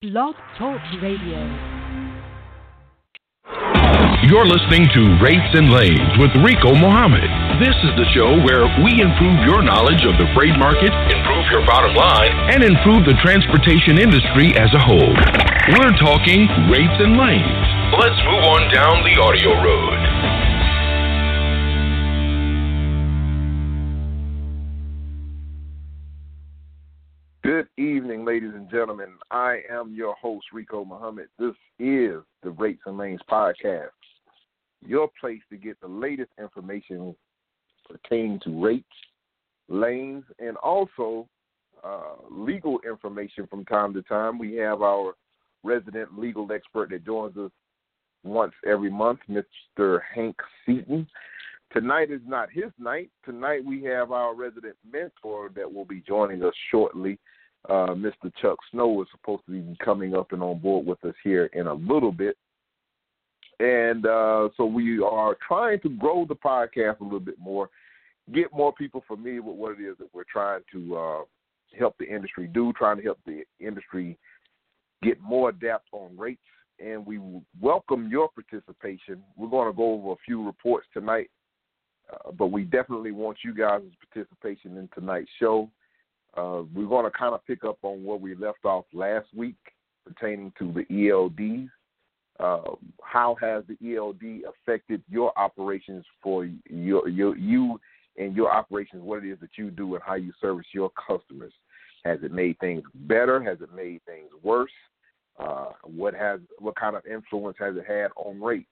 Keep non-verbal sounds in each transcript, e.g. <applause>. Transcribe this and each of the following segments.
Blog Talk Radio. You're listening to Rates and Lanes with Rico Muhammad. This is the show where we improve your knowledge of the freight market, improve your bottom line, and improve the transportation industry as a whole. We're talking rates and lanes. Let's move on down the audio road. Ladies and gentlemen. I am your host, Rico Muhammad. This is the Rates and Lanes podcast, your place to get the latest information pertaining to rates, lanes, and also uh, legal information from time to time. We have our resident legal expert that joins us once every month, Mr. Hank Seaton. Tonight is not his night. Tonight we have our resident mentor that will be joining us shortly. Uh, Mr. Chuck Snow is supposed to be coming up and on board with us here in a little bit. And uh, so we are trying to grow the podcast a little bit more, get more people familiar with what it is that we're trying to uh, help the industry do, trying to help the industry get more adapt on rates. And we welcome your participation. We're going to go over a few reports tonight uh, but we definitely want you guys' participation in tonight's show. Uh, we're going to kind of pick up on where we left off last week pertaining to the ELDs. Uh, how has the ELD affected your operations for your, your you and your operations? What it is that you do and how you service your customers? Has it made things better? Has it made things worse? Uh, what has what kind of influence has it had on rates?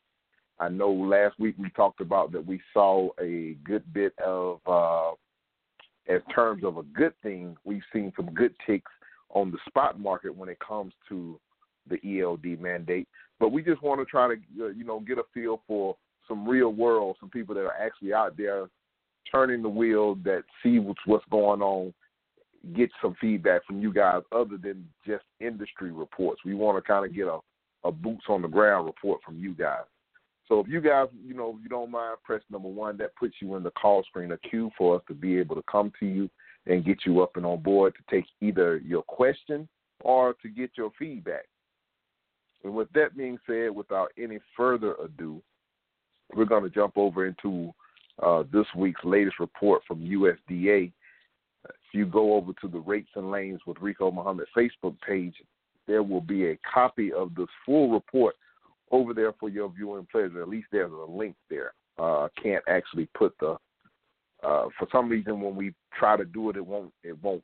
I know last week we talked about that we saw a good bit of, as terms of a good thing, we've seen some good ticks on the spot market when it comes to the ELD mandate. But we just want to try to, uh, you know, get a feel for some real world, some people that are actually out there turning the wheel, that see what's what's going on, get some feedback from you guys other than just industry reports. We want to kind of get a, a boots on the ground report from you guys. So if you guys, you know, you don't mind, press number one. That puts you in the call screen, a queue for us to be able to come to you and get you up and on board to take either your question or to get your feedback. And with that being said, without any further ado, we're going to jump over into uh, this week's latest report from USDA. If you go over to the Rates and Lanes with Rico Muhammad Facebook page, there will be a copy of this full report over there for your viewing pleasure. At least there's a link there. Uh, can't actually put the uh, for some reason when we try to do it, it won't it won't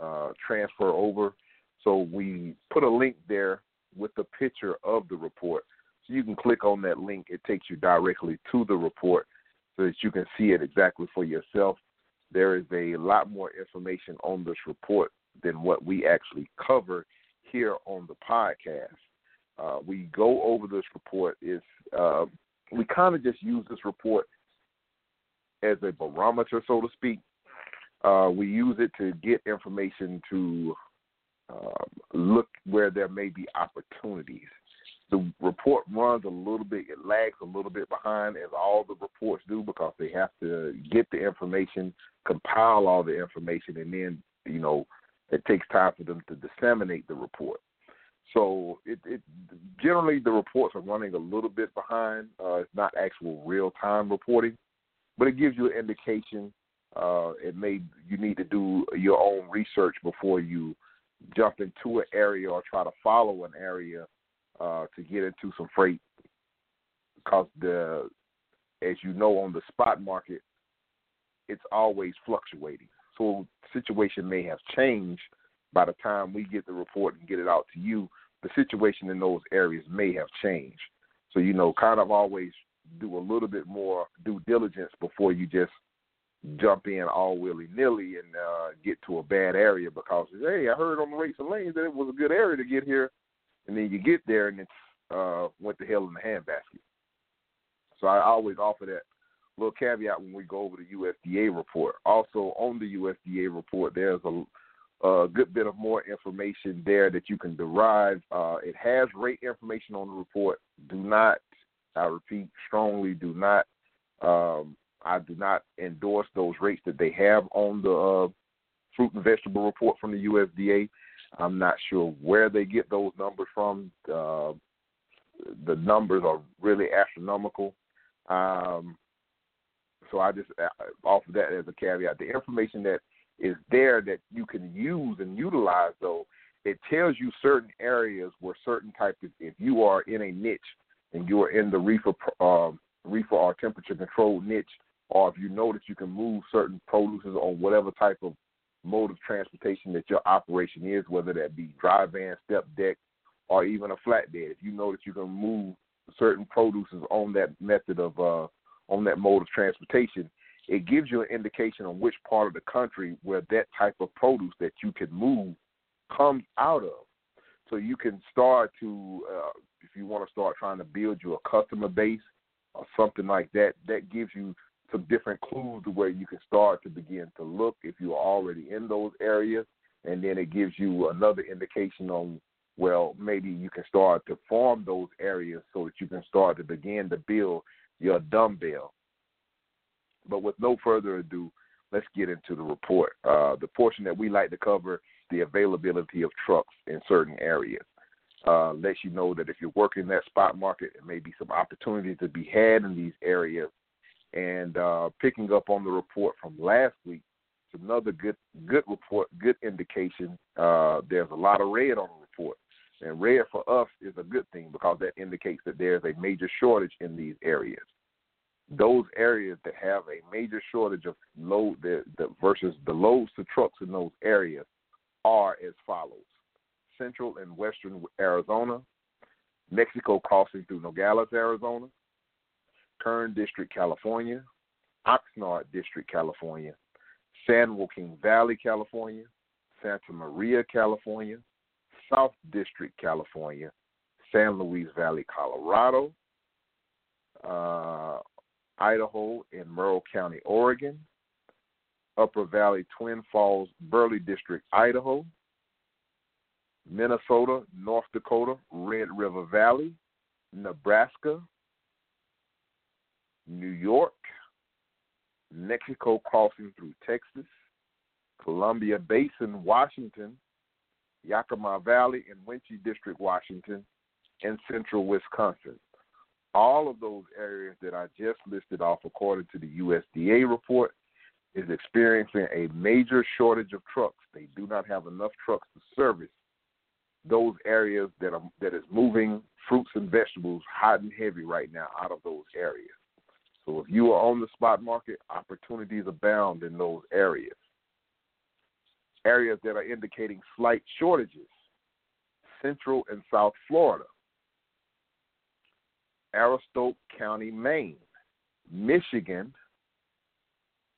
uh, transfer over. So we put a link there with the picture of the report. So you can click on that link. It takes you directly to the report so that you can see it exactly for yourself. There is a lot more information on this report than what we actually cover here on the podcast uh, we go over this report is uh, we kind of just use this report as a barometer, so to speak. Uh, we use it to get information to um, look where there may be opportunities. The report runs a little bit, it lags a little bit behind, as all the reports do, because they have to get the information, compile all the information, and then, you know, it takes time for them to disseminate the report. So it, it generally the reports are running a little bit behind. Uh, it's not actual real time reporting, but it gives you an indication. Uh, it may you need to do your own research before you jump into an area or try to follow an area uh, to get into some freight, because the as you know on the spot market, it's always fluctuating. So situation may have changed by the time we get the report and get it out to you the situation in those areas may have changed. So, you know, kind of always do a little bit more due diligence before you just jump in all willy nilly and uh, get to a bad area because hey, I heard on the rates and lanes that it was a good area to get here, and then you get there and it's uh, went to hell in the handbasket. So I always offer that little caveat when we go over the USDA report. Also on the USDA report, there's a a good bit of more information there that you can derive. Uh, it has rate information on the report. Do not, I repeat strongly, do not, um, I do not endorse those rates that they have on the uh, fruit and vegetable report from the USDA. I'm not sure where they get those numbers from. Uh, the numbers are really astronomical. Um, so I just uh, offer that as a caveat. The information that is there that you can use and utilize, though, it tells you certain areas where certain type of, if you are in a niche and you are in the reefer, um, reefer or temperature control niche, or if you know that you can move certain produces on whatever type of mode of transportation that your operation is, whether that be dry van, step deck, or even a flatbed. If you know that you can move certain produces on that method of uh, on that mode of transportation, it gives you an indication on which part of the country where that type of produce that you can move comes out of. So you can start to, uh, if you want to start trying to build your customer base or something like that, that gives you some different clues to where you can start to begin to look if you're already in those areas. And then it gives you another indication on, well, maybe you can start to form those areas so that you can start to begin to build your dumbbell. But with no further ado, let's get into the report. Uh, the portion that we like to cover the availability of trucks in certain areas. Uh, lets you know that if you're working that spot market, there may be some opportunities to be had in these areas and uh, picking up on the report from last week, it's another good good report, good indication. Uh, there's a lot of red on the report, and red for us is a good thing because that indicates that there's a major shortage in these areas. Those areas that have a major shortage of load the, the versus the loads to trucks in those areas are as follows: Central and Western Arizona, Mexico crossing through Nogales, Arizona, Kern District, California, Oxnard District, California, San Joaquin Valley, California, Santa Maria, California, South District, California, San Luis Valley, Colorado, uh, Idaho, and Malheur County, Oregon, Upper Valley, Twin Falls, Burley District, Idaho, Minnesota, North Dakota, Red River Valley, Nebraska, New York, Mexico crossing through Texas, Columbia Basin, Washington, Yakima Valley and Wenatchee District, Washington, and central Wisconsin. All of those areas that I just listed off, according to the USDA report, is experiencing a major shortage of trucks. They do not have enough trucks to service those areas that are that is moving fruits and vegetables hot and heavy right now out of those areas. So if you are on the spot market, opportunities abound in those areas. Areas that are indicating slight shortages Central and South Florida, Aroostook County, Maine, Michigan,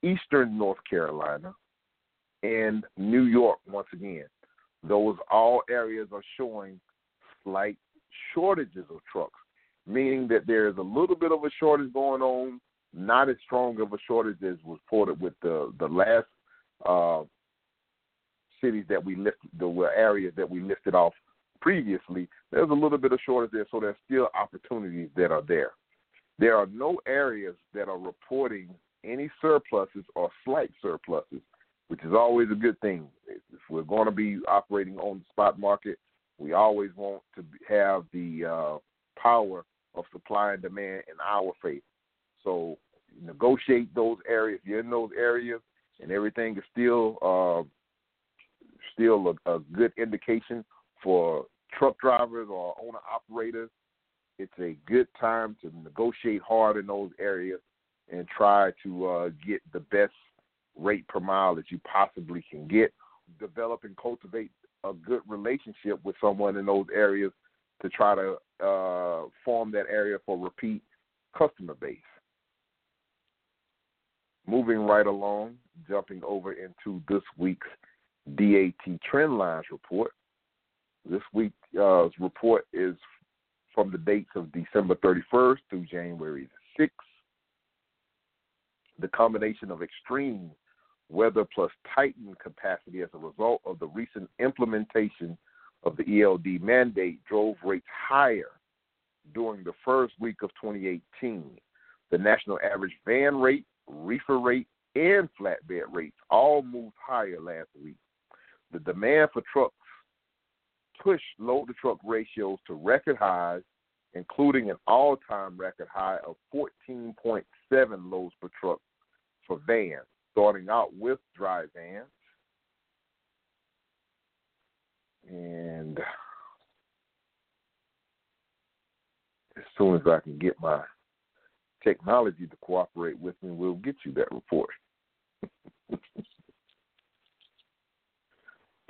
Eastern North Carolina, and New York once again. Those all areas are showing slight shortages of trucks meaning that there is a little bit of a shortage going on, not as strong of a shortage as was reported with the the last uh, cities that we lifted, the areas that we listed off previously. There's a little bit of shortage there, so there's still opportunities that are there. There are no areas that are reporting any surpluses or slight surpluses, which is always a good thing. If we're going to be operating on the spot market, we always want to have the uh, power of supply and demand in our favor. So negotiate those areas. You're in those areas and everything is still uh, still a, a good indication for truck drivers or owner operators, it's a good time to negotiate hard in those areas and try to uh, get the best rate per mile that you possibly can get. Develop and cultivate a good relationship with someone in those areas to try to uh, form that area for repeat customer base. Moving right along, jumping over into this week's DAT Trendlines report. This week's uh, report is from the dates of December 31st through January 6th. The combination of extreme weather plus tightened capacity as a result of the recent implementation of the ELD mandate drove rates higher during the first week of 2018. The national average van rate, reefer rate, and flatbed rates all moved higher last week. The demand for trucks pushed load to truck ratios to record highs, including an all time record high of 14.7 loads per truck for vans, starting out with dry vans. And as soon as I can get my technology to cooperate with me, we'll get you that report. <laughs>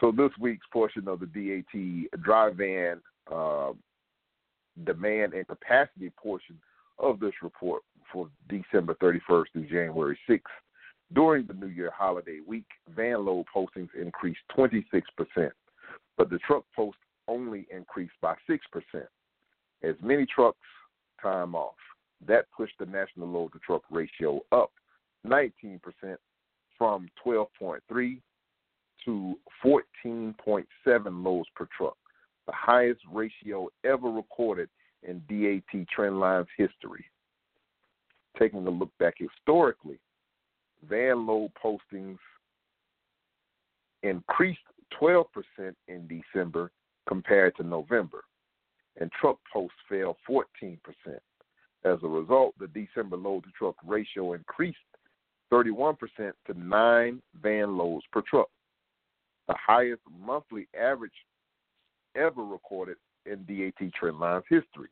so this week's portion of the DAT dry van uh, demand and capacity portion of this report for December 31st through January 6th. During the New Year holiday week, van load postings increased 26%, but the truck post only increased by 6%. As many trucks time off, that pushed the national load to truck ratio up 19% from 12.3 to 14.7 loads per truck, the highest ratio ever recorded in DAT Trendline's history. Taking a look back historically, van load postings increased 12% in December compared to November, and truck posts fell 14%. As a result, the December load to truck ratio increased 31% to nine van loads per truck, the highest monthly average ever recorded in DAT Trendline's history.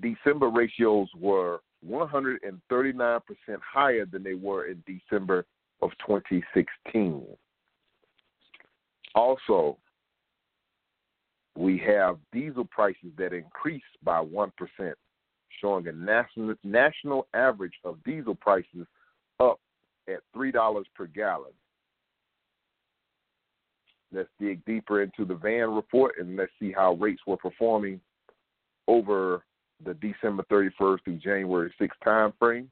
December ratios were 139% higher than they were in December of 2016. Also, we have diesel prices that increased by 1%, showing a national, national average of diesel prices up at $3 per gallon. Let's dig deeper into the van report and let's see how rates were performing over the December 31st through January 6th time frame.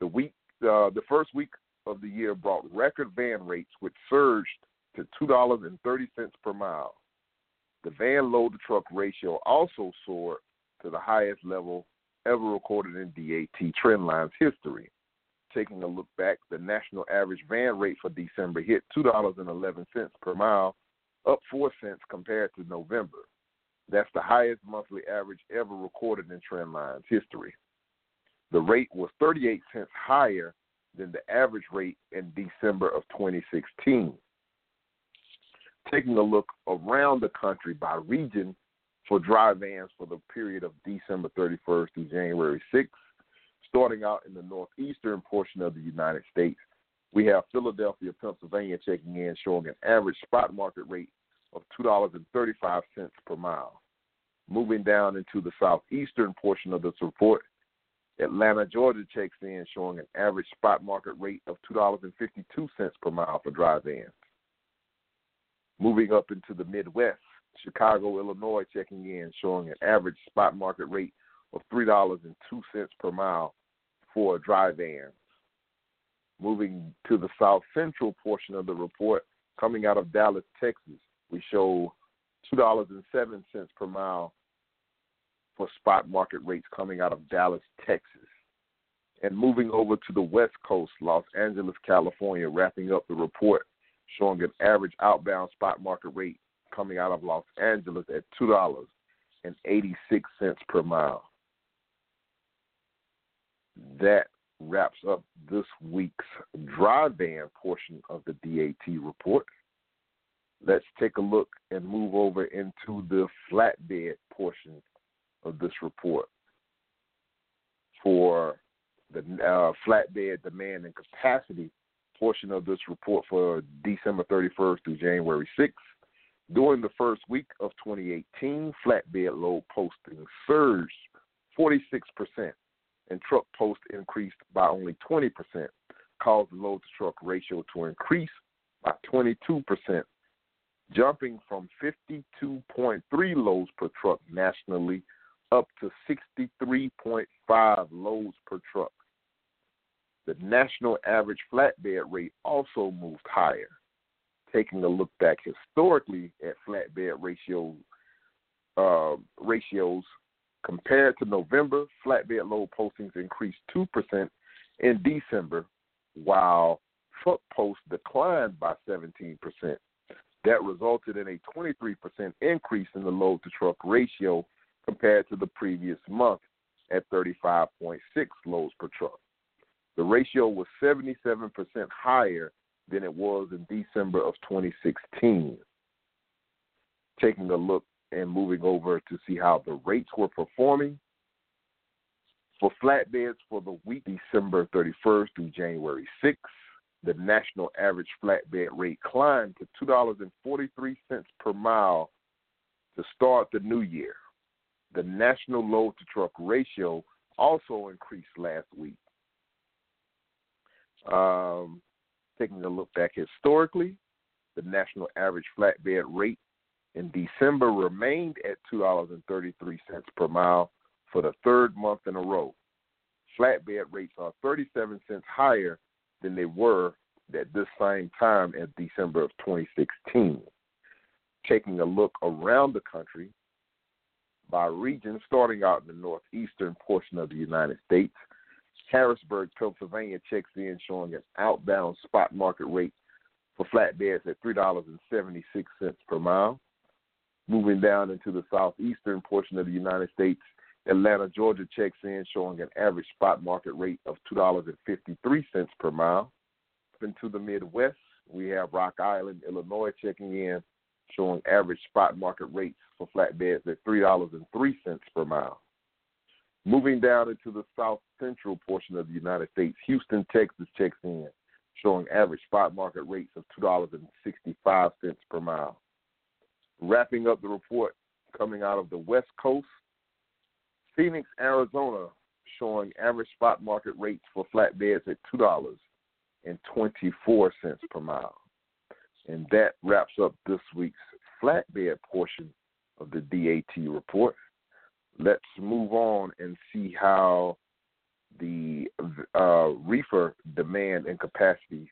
The week, uh, the first week of the year brought record van rates, which surged to two dollars and thirty cents per mile. The van load to truck ratio also soared to the highest level ever recorded in DAT Trendline's history. Taking a look back, the national average van rate for December hit two dollars and eleven cents per mile, up four cents compared to November. That's the highest monthly average ever recorded in Trendline's history. The rate was 38 cents higher than the average rate in December of 2016. Taking a look around the country by region for dry vans for the period of December 31st through January 6th, starting out in the northeastern portion of the United States, we have Philadelphia, Pennsylvania checking in, showing an average spot market rate of $2.35 per mile. Moving down into the southeastern portion of this report, Atlanta, Georgia checks in, showing an average spot market rate of $2.52 per mile for dry vans. Moving up into the Midwest, Chicago, Illinois checking in, showing an average spot market rate of $3.02 per mile for a dry vans. Moving to the south central portion of the report, coming out of Dallas, Texas, we show $2.07 per mile for spot market rates coming out of Dallas, Texas. And moving over to the West Coast, Los Angeles, California, wrapping up the report, showing an average outbound spot market rate coming out of Los Angeles at $2.86 per mile. That wraps up this week's dry van portion of the DAT report. Let's take a look and move over into the flatbed portion of this report for the uh, flatbed demand and capacity portion of this report for December 31st through January 6th. During the first week of 2018, flatbed load posting surged 46%, and truck post increased by only 20%, caused the load to truck ratio to increase by 22%, jumping from 52.3 loads per truck nationally up to 63.5 loads per truck. The national average flatbed rate also moved higher. Taking a look back historically at flatbed ratio uh, ratios compared to November, flatbed load postings increased two percent in December, while truck posts declined by 17%. That resulted in a 23% increase in the load to truck ratio compared to the previous month at 35.6 loads per truck. The ratio was 77% higher than it was in December of 2016. Taking a look and moving over to see how the rates were performing. For flatbeds for the week December 31st through January 6th, the national average flatbed rate climbed to $2.43 per mile to start the new year. The national load to truck ratio also increased last week. Um, taking a look back historically, the national average flatbed rate in December remained at $2.33 per mile for the third month in a row. Flatbed rates are 37 cents higher than they were at this same time in December of 2016. Taking a look around the country by region, starting out in the northeastern portion of the United States, Harrisburg, Pennsylvania checks in showing an outbound spot market rate for flatbeds at $3.76 per mile. Moving down into the southeastern portion of the United States, Atlanta, Georgia checks in showing an average spot market rate of $2.53 per mile. Up into the Midwest, we have Rock Island, Illinois checking in showing average spot market rates for flatbeds at $3.03 per mile. Moving down into the south central portion of the United States, Houston, Texas checks in, showing average spot market rates of $2.65 per mile. Wrapping up the report coming out of the West Coast, Phoenix, Arizona, showing average spot market rates for flatbeds at $2.24 per mile. And that wraps up this week's flatbed portion of the DAT report let's move on and see how the uh, reefer demand and capacity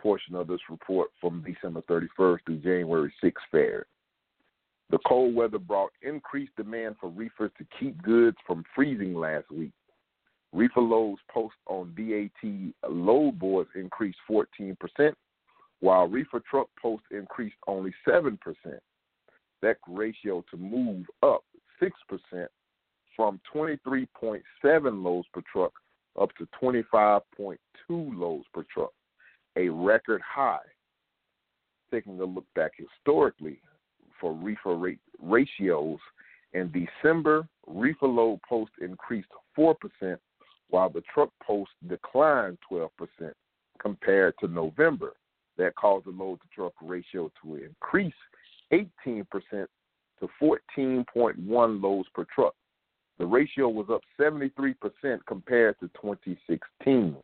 portion of this report from December 31st through January 6th fared. The cold weather brought increased demand for reefers to keep goods from freezing last week. Reefer loads post on DAT load boards increased 14%, while reefer truck posts increased only 7%. That ratio to move up 6% from 23.7 loads per truck up to 25.2 loads per truck, a record high. Taking a look back historically for reefer rate ratios, in December, reefer load post increased 4%, while the truck post declined 12% compared to November. That caused the load to truck ratio to increase 18% to 14.1 loads per truck. The ratio was up 73% compared to 2016,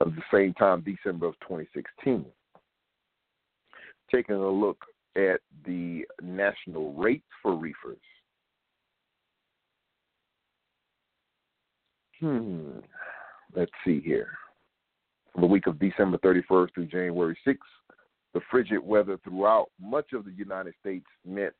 of the same time, December of 2016. Taking a look at the national rates for reefers. Hmm. Let's see here. For the week of December 31st through January 6th, the frigid weather throughout much of the United States meant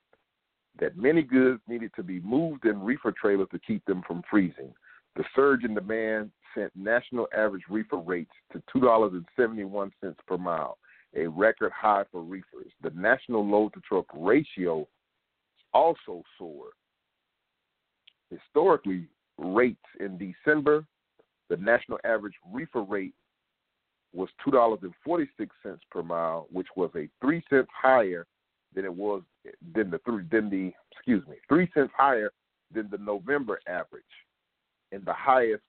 that many goods needed to be moved in reefer trailers to keep them from freezing. The surge in demand sent national average reefer rates to $2.71 per mile, a record high for reefers. The national load to truck ratio also soared. Historically, rates in December, the national average reefer rate was $2.46 per mile, which was a 3 cents higher than it was than the three than the excuse me three cents higher than the November average, and the highest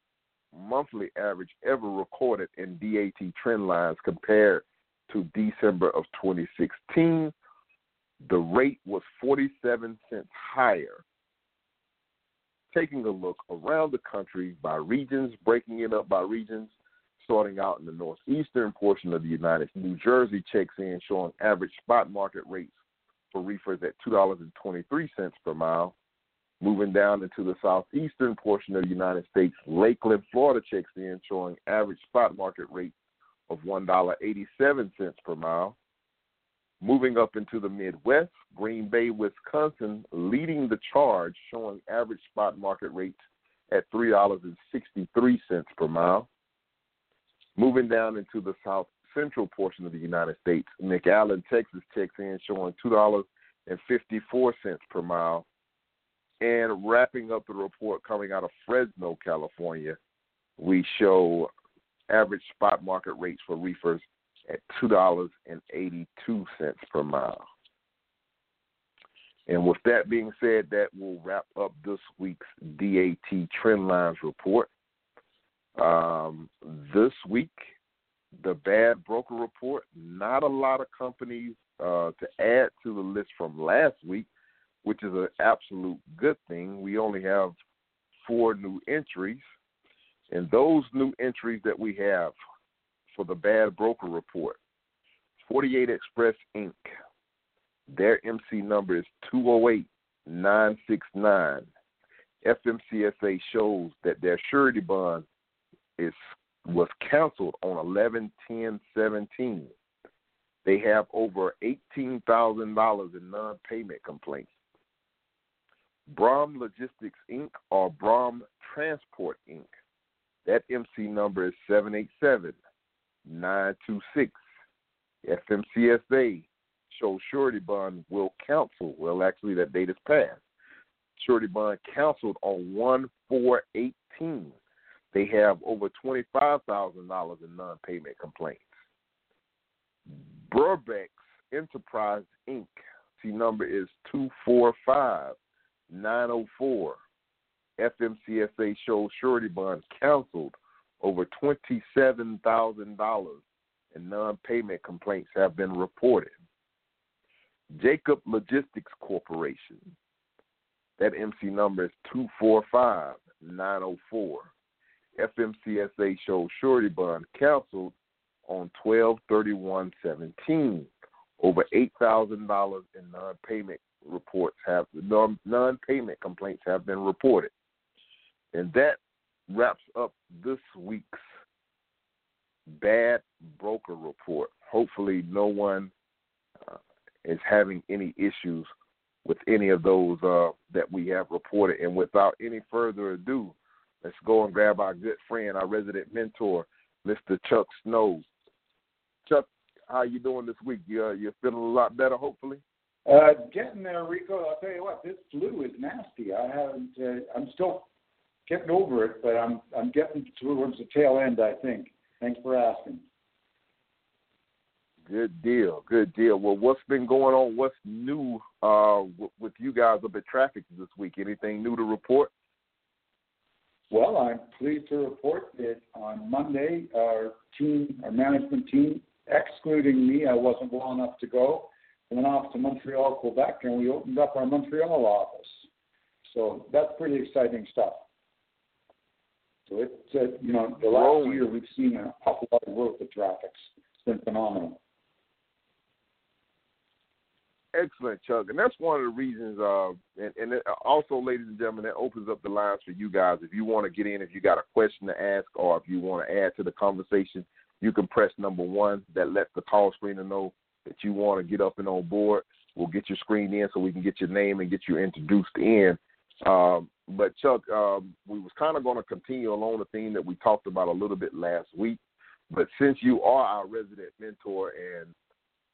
monthly average ever recorded in DAT trend lines compared to December of 2016. The rate was 47 cents higher. Taking a look around the country by regions, breaking it up by regions, starting out in the northeastern portion of the United States, New Jersey checks in showing average spot market rates for reefers at $2.23 per mile. Moving down into the southeastern portion of the United States, Lakeland, Florida checks in showing average spot market rate of $1.87 per mile. Moving up into the Midwest, Green Bay, Wisconsin, leading the charge, showing average spot market rates at $3.63 per mile. Moving down into the South central portion of the United States. McAllen, Texas checks in showing $2.54 per mile. And wrapping up the report coming out of Fresno, California, we show average spot market rates for reefers at $2.82 per mile. And with that being said, that will wrap up this week's DAT Trendlines report. Um, this week, the bad broker report, not a lot of companies uh, to add to the list from last week, which is an absolute good thing. We only have four new entries. And those new entries that we have for the bad broker report 48 Express Inc., their MC number is 208969. FMCSA shows that their surety bond is was canceled on 11 10 17. They have over $18,000 in non payment complaints. Brom Logistics Inc. or Brom Transport Inc. That MC number is 787 926. FMCSA shows surety bond will counsel. Well, actually, that date is passed. Surety bond canceled on 1 4 18. They have over $25,000 in non payment complaints. Burbeck's Enterprise Inc. C number is 245 904. FMCSA shows surety bond canceled. Over $27,000 in non payment complaints have been reported. Jacob Logistics Corporation, that MC number is 245 904. FMCSA shows surety bond canceled on 12 31 17. Over $8,000 in non payment reports have non payment complaints have been reported. And that wraps up this week's bad broker report. Hopefully, no one uh, is having any issues with any of those uh, that we have reported. And without any further ado, let's go and grab our good friend, our resident mentor, Mr. Chuck Snow. Chuck, how you doing this week? You uh, you're feeling a lot better, hopefully. Uh, getting there, Rico. I'll tell you what, this flu is nasty. I haven't. Uh, I'm still getting over it, but I'm I'm getting towards the tail end. I think. Thanks for asking. Good deal, good deal. Well, what's been going on? What's new uh, w- with you guys up at Traffix this week? Anything new to report? Well, I'm pleased to report that on Monday, our team, our management team, excluding me, I wasn't well enough to go, went off to Montreal, Quebec, and we opened up our Montreal office. So that's pretty exciting stuff. So it's, uh, you know, the last year we've seen an awful lot of growth at Traffix. It's been phenomenal. Excellent, Chuck, and that's one of the reasons. Uh, and, and it, also, ladies and gentlemen, that opens up the lines for you guys. If you want to get in, if you got a question to ask, or if you want to add to the conversation, you can press number one. That lets the call screener know that you want to get up and on board. We'll get your screen in so we can get your name and get you introduced in. Um, but Chuck, um, we was kind of going to continue along the theme that we talked about a little bit last week. But since you are our resident mentor and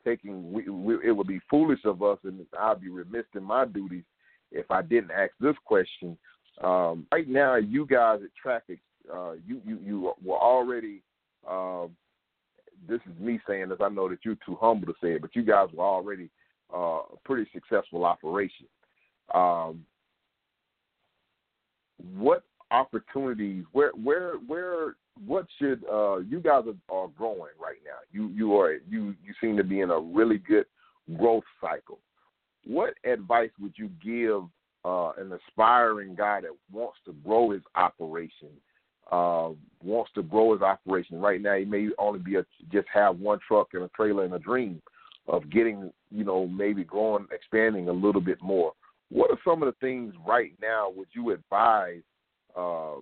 taking, we, we, it would be foolish of us, and I'd be remiss in my duties if I didn't ask this question. Um, right now, you guys at Traffix, uh, you, you you were already. Um, this is me saying this. I know that you're too humble to say it, but you guys were already uh, a pretty successful operation. Um, what opportunities? Where where where what should uh, you guys are, are growing right now? You you are you you seem to be in a really good growth cycle. What advice would you give uh, an aspiring guy that wants to grow his operation? Uh, wants to grow his operation right now. He may only be a, just have one truck and a trailer and a dream of getting, you know, maybe growing, expanding a little bit more. What are some of the things right now would you advise uh,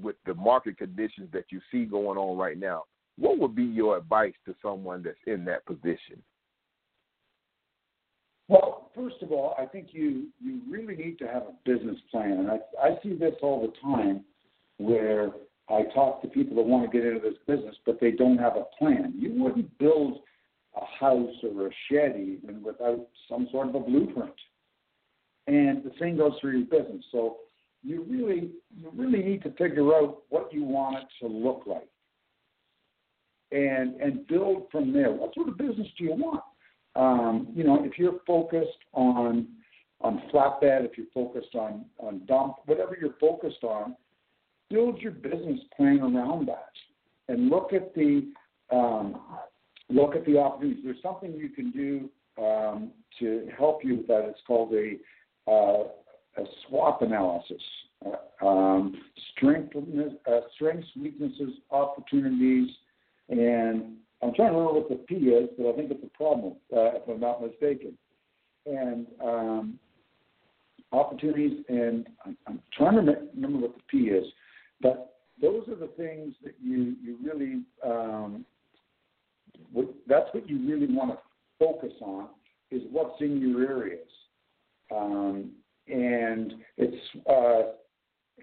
with the market conditions that you see going on right now? What would be your advice to someone that's in that position? Well, first of all, I think you you really need to have a business plan, and I I see this all the time, where I talk to people that want to get into this business, but they don't have a plan. You wouldn't build a house or a shed even without some sort of a blueprint. And the same goes for your business. So you really you really need to figure out what you want it to look like. And and build from there. What sort of business do you want? Um, you know, if you're focused on on flatbed, if you're focused on on dump, whatever you're focused on, build your business plan around that, and look at the um, look at the opportunities. There's something you can do um, to help you with that. It's called a a SWOT analysis. Uh, um, strength, uh, strengths, weaknesses, opportunities, and I'm trying to remember what the P is, but I think it's a problem, uh, if I'm not mistaken. And um, opportunities, and I'm, I'm trying to remember what the P is, but those are the things that you you really um, what, that's what you really want to focus on is what's in your areas, um, and it's uh,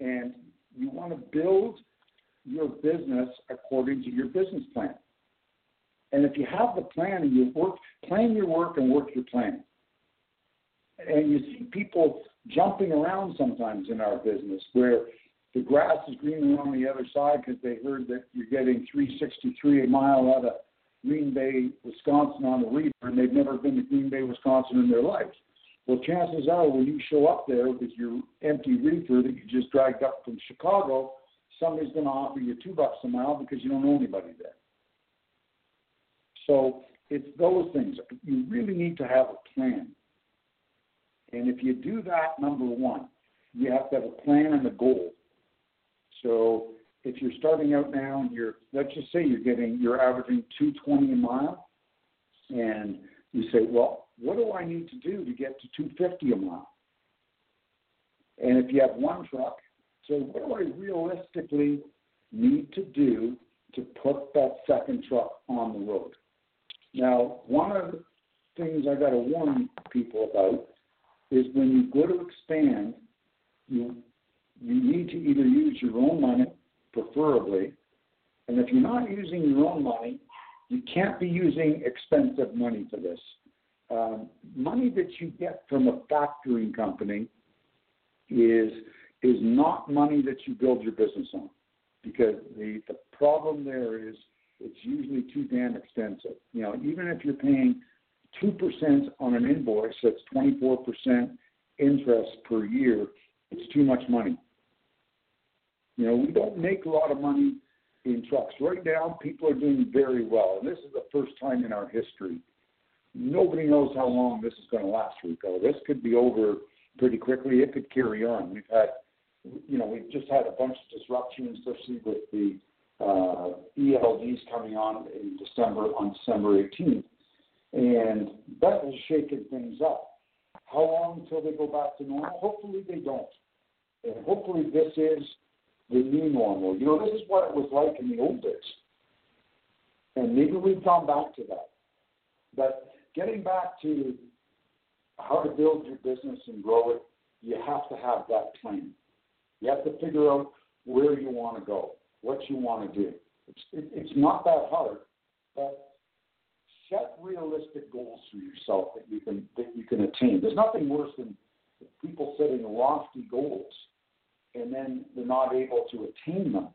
and you want to build your business according to your business plan. And if you have the plan and you work, plan your work and work your plan. And you see people jumping around sometimes in our business where the grass is greener on the other side because they heard that you're getting 363 a mile out of Green Bay, Wisconsin on the reefer, and they've never been to Green Bay, Wisconsin in their life. Well, chances are when you show up there with your empty reefer that you just dragged up from Chicago, somebody's going to offer you two bucks a mile because you don't know anybody there. So it's those things. You really need to have a plan. And if you do that, number one, you have to have a plan and a goal. So if you're starting out now and you're, let's just say you're getting, you're averaging 220 a mile, and you say, well, what do I need to do to get to 250 a mile? And if you have one truck, so what do I realistically need to do to put that second truck on the road? Now, one of the things I got to warn people about is when you go to expand, you you need to either use your own money, preferably, and if you're not using your own money, you can't be using expensive money for this. Um, money that you get from a factoring company is is not money that you build your business on, because the the problem there is it's usually too damn expensive. You know, even if you're paying 2% on an invoice that's 24% interest per year, it's too much money. You know, we don't make a lot of money in trucks. Right now, people are doing very well, and this is the first time in our history. Nobody knows how long this is going to last, Rico. This could be over pretty quickly. It could carry on. We've had, you know, we've just had a bunch of disruptions, especially with the uh, ELDs coming on in December on December 18th, and that has shaken things up. How long until they go back to normal? Hopefully they don't, and hopefully this is the new normal. You know, this is what it was like in the old days, and maybe we've gone back to that. But getting back to how to build your business and grow it, you have to have that plan. You have to figure out where you want to go what you want to do. It's, it, it's not that hard, but set realistic goals for yourself that you can that you can attain. There's nothing worse than people setting lofty goals and then they're not able to attain them.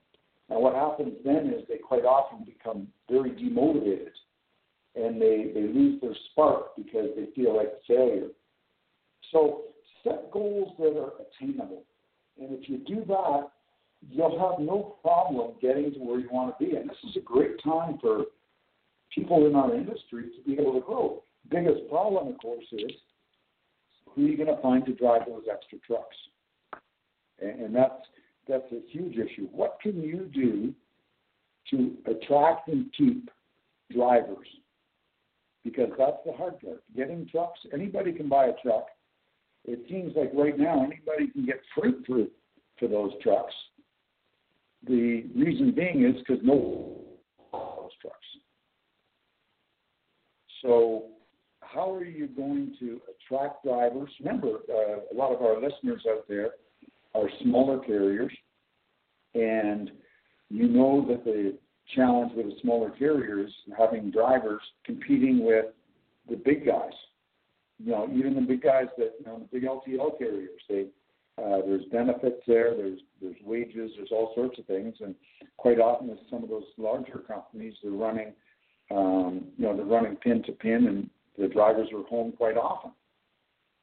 And what happens then is they quite often become very demotivated and they, they lose their spark because they feel like failure. So set goals that are attainable. And if you do that, you'll have no problem getting to where you want to be. And this is a great time for people in our industry to be able to grow. Biggest problem, of course, is who are you going to find to drive those extra trucks? And, and that's that's a huge issue. What can you do to attract and keep drivers? Because that's the hard part. Getting trucks, anybody can buy a truck. It seems like right now anybody can get freight through for those trucks. The reason being is because no those trucks. So, how are you going to attract drivers? Remember, uh, a lot of our listeners out there are smaller carriers, and you know that the challenge with the smaller carriers having drivers competing with the big guys. You know, even the big guys that you know, the big LTL carriers, they uh, there's benefits there, there's there's wages, there's all sorts of things, and quite often with some of those larger companies, they're running, um, you know, they're running pin to pin, and the drivers are home quite often.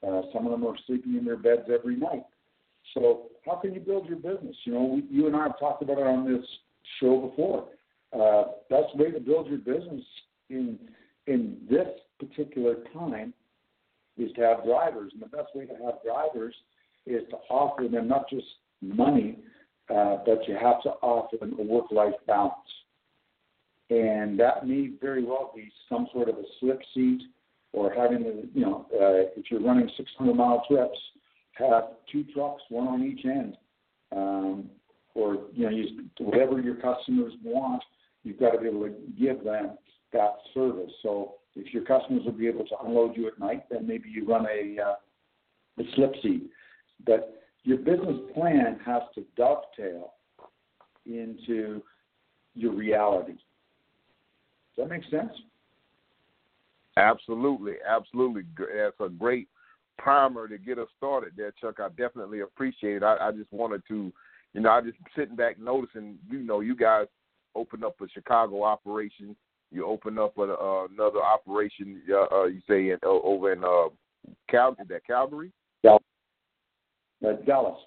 Uh, some of them are sleeping in their beds every night. So how can you build your business? You know, we, you and I have talked about it on this show before. Uh, best way to build your business in in this particular time is to have drivers, and the best way to have drivers is to offer them not just money, uh, but you have to offer them a work-life balance. And that may very well be some sort of a slip seat or having the, you know, uh, if you're running 600 mile trips, have two trucks, one on each end. Um, or, you know, use whatever your customers want, you've got to be able to give them that service. So if your customers will be able to unload you at night, then maybe you run a, uh, a slip seat. But your business plan has to dovetail into your reality. Does that make sense? Absolutely, absolutely. That's a great primer to get us started there, Chuck. I definitely appreciate it. I, I just wanted to, you know, I just sitting back noticing, you know, you guys opened up a Chicago operation. You open up a, uh, another operation. Uh, uh, you say in, uh, over in uh, Cal, that Calgary. Yeah. That's Dallas.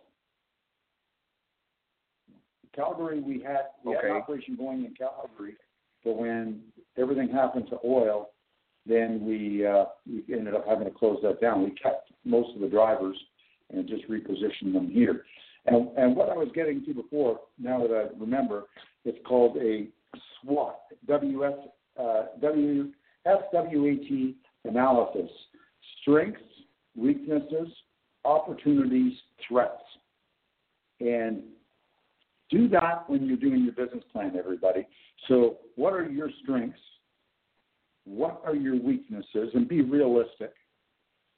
Calgary, we had we okay. had an operation going in Calgary, but when everything happened to oil, then we uh, we ended up having to close that down. We kept most of the drivers and just repositioned them here. And and what I was getting to before, now that I remember, it's called a SWOT, W S uh, analysis: strengths, weaknesses, opportunities, threats. And do that when you're doing your business plan, everybody. So, what are your strengths? What are your weaknesses? And be realistic.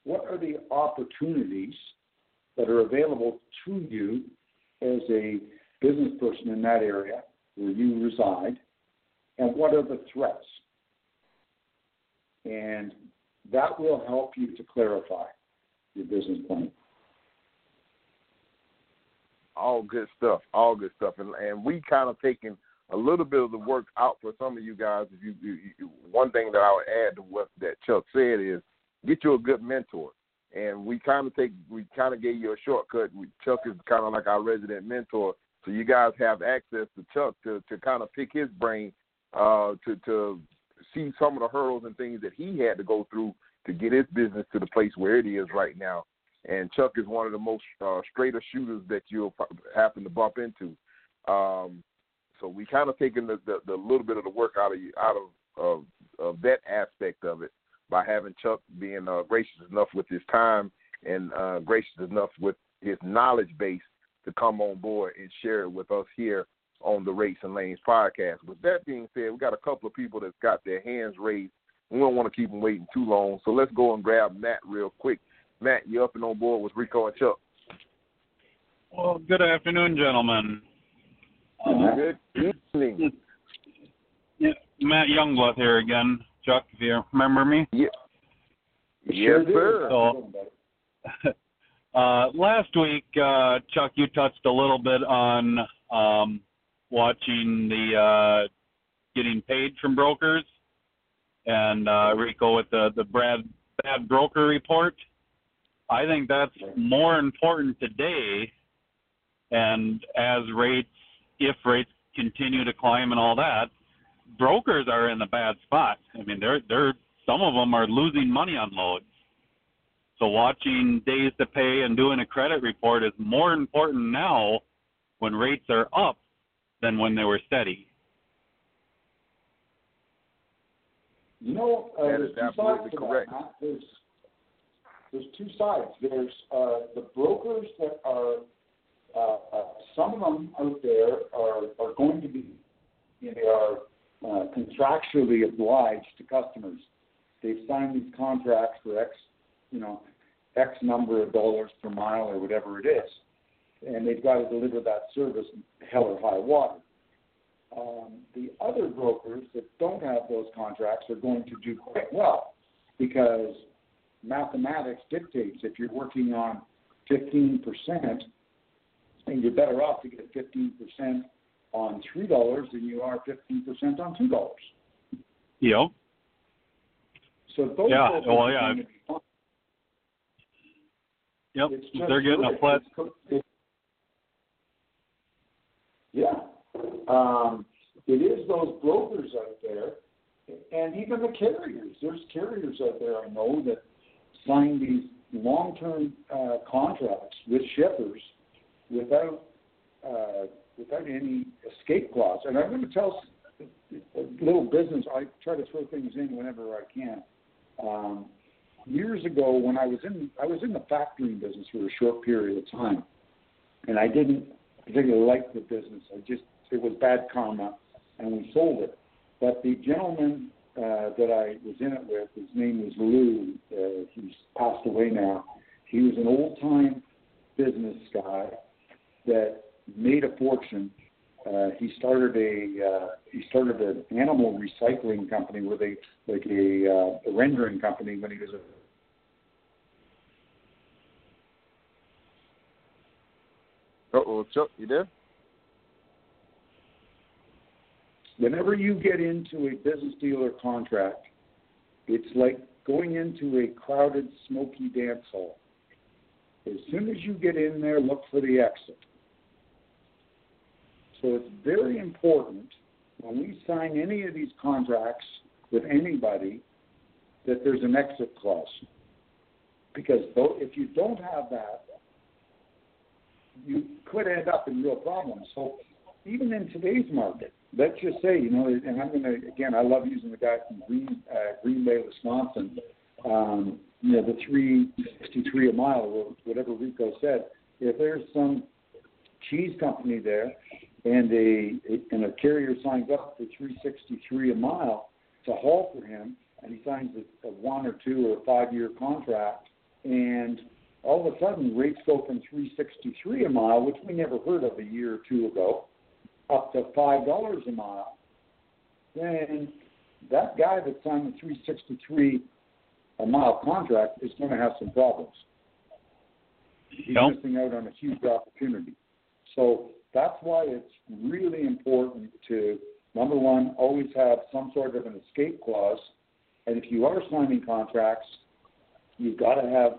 What are the opportunities that are available to you as a business person in that area where you reside? And what are the threats? And that will help you to clarify your business plan. All good stuff. All good stuff. And and we kind of taken a little bit of the work out for some of you guys. If you, you, you one thing that I would add to what that Chuck said is get you a good mentor. And we kind of take we kind of gave you a shortcut. We, Chuck is kind of like our resident mentor, so you guys have access to Chuck to to kind of pick his brain uh, to to see some of the hurdles and things that he had to go through to get his business to the place where it is right now. And Chuck is one of the most uh, straighter shooters that you'll happen to bump into. Um, so we kind of taken the, the, the little bit of the work out of you, out of, of of that aspect of it by having Chuck being uh, gracious enough with his time and uh, gracious enough with his knowledge base to come on board and share it with us here on the Rates and Lanes podcast. With that being said, we got a couple of people that's got their hands raised. We don't want to keep them waiting too long, so let's go and grab Matt real quick. Matt, you up and on board with Rico and Chuck? Well, good afternoon, gentlemen. Uh, good evening. <laughs> Yeah, Matt Youngblood here again. Chuck, if you remember me. Yeah. Sure yes, sir. So, <laughs> uh, last week, uh, Chuck, you touched a little bit on um, watching the uh, getting paid from brokers, and uh, Rico with the the Brad bad broker report. I think that's more important today, and as rates, if rates continue to climb and all that, brokers are in a bad spot. I mean, they're they're some of them are losing money on loads. So watching days to pay and doing a credit report is more important now when rates are up than when they were steady. You know, uh, That there's two absolutely sides correct. that. There's there's two sides. There's uh, the brokers that are uh, uh, some of them out there are are going to be you know, they are uh, contractually obliged to customers. They've signed these contracts for X, you know, X number of dollars per mile or whatever it is, and they've got to deliver that service hell or high water. um, the other brokers that don't have those contracts are going to do quite well because mathematics dictates if you're working on 15%, and you're better off to get 15% on $3 than you are 15% on $2. Yep. So those Yeah, well, are yeah. going to be fine. Yep. They're getting a flat. It's yeah. Um, it is those brokers out there, and even the carriers. There's carriers out there I know that sign these long-term uh, contracts with shippers without uh, without any escape clause. And I'm going to tell a little business. I try to throw things in whenever I can. Um, years ago, when I was in I was in the factoring business for a short period of time, and I didn't particularly like the business. I just it was bad karma, and we sold it. But the gentleman uh, that I was in it with, his name was Lou. Uh, he's passed away now. He was an old time business guy that made a fortune. Uh, he started a uh, he started an animal recycling company with a like a, uh, a rendering company when he was a Uh oh, Chuck, you there? whenever you get into a business dealer contract, it's like going into a crowded, smoky dance hall. As soon as you get in there, look for the exit. So it's very important when we sign any of these contracts with anybody that there's an exit clause. Because if you don't have that, you could end up in real problems. So even in today's market, let's just say, you know, and I'm going to, again, I love using the guy from Green, uh, Green Bay, Wisconsin, um, you know, the 363 a mile, or whatever Rico said. If there's some cheese company there and a, and a carrier signs up for 363 a mile to haul for him, and he signs a, a one or two or five year contract, and all of a sudden rates go from 363 a mile, which we never heard of a year or two ago, up to five dollars a mile, then that guy that signed the 363 a mile contract is going to have some problems. He's Yep. missing out on a huge opportunity. So that's why it's really important to number one, always have some sort of an escape clause, and if you are signing contracts, you've got to have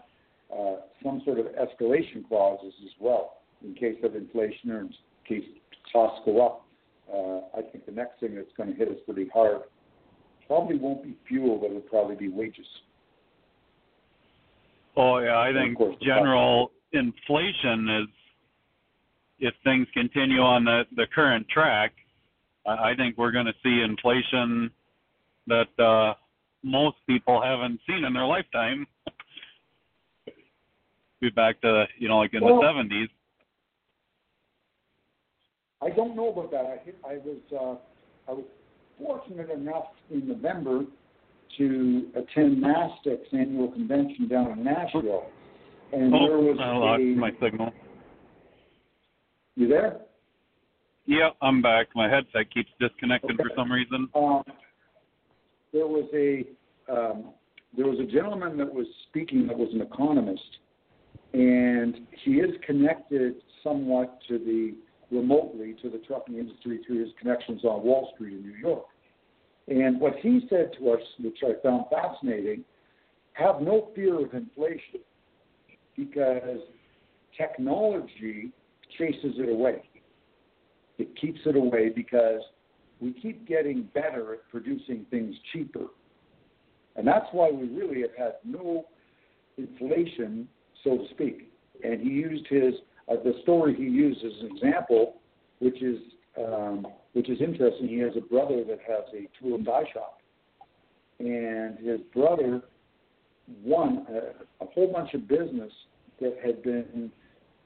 uh, some sort of escalation clauses as well in case of inflation or in case costs go up. Uh, I think the next thing that's going to hit us pretty hard probably won't be fuel, but it'll probably be wages. Oh yeah, I think of course the general inflation is if things continue on the the current track, I I think we're going to see inflation that uh most people haven't seen in their lifetime. Be back to you know like in Well- the seventies. I don't know about that. I I was uh, I was fortunate enough in November to attend NASTC's annual convention down in Nashville, and there Oh, was I lost a. my signal. You there? Yeah, I'm back. My headset keeps disconnecting for some reason. Um, there was a um, there was a gentleman that was speaking that was an economist, and he is connected somewhat to the remotely to the trucking industry through his connections on Wall Street in New York. And what he said to us, which I found fascinating, have no fear of inflation because technology chases it away. It keeps it away because we keep getting better at producing things cheaper. And that's why we really have had no inflation, so to speak. And he used his uh, the story he used as an example, which is um, which is interesting. He has a brother that has a tool and die shop, and his brother won a, a whole bunch of business that had been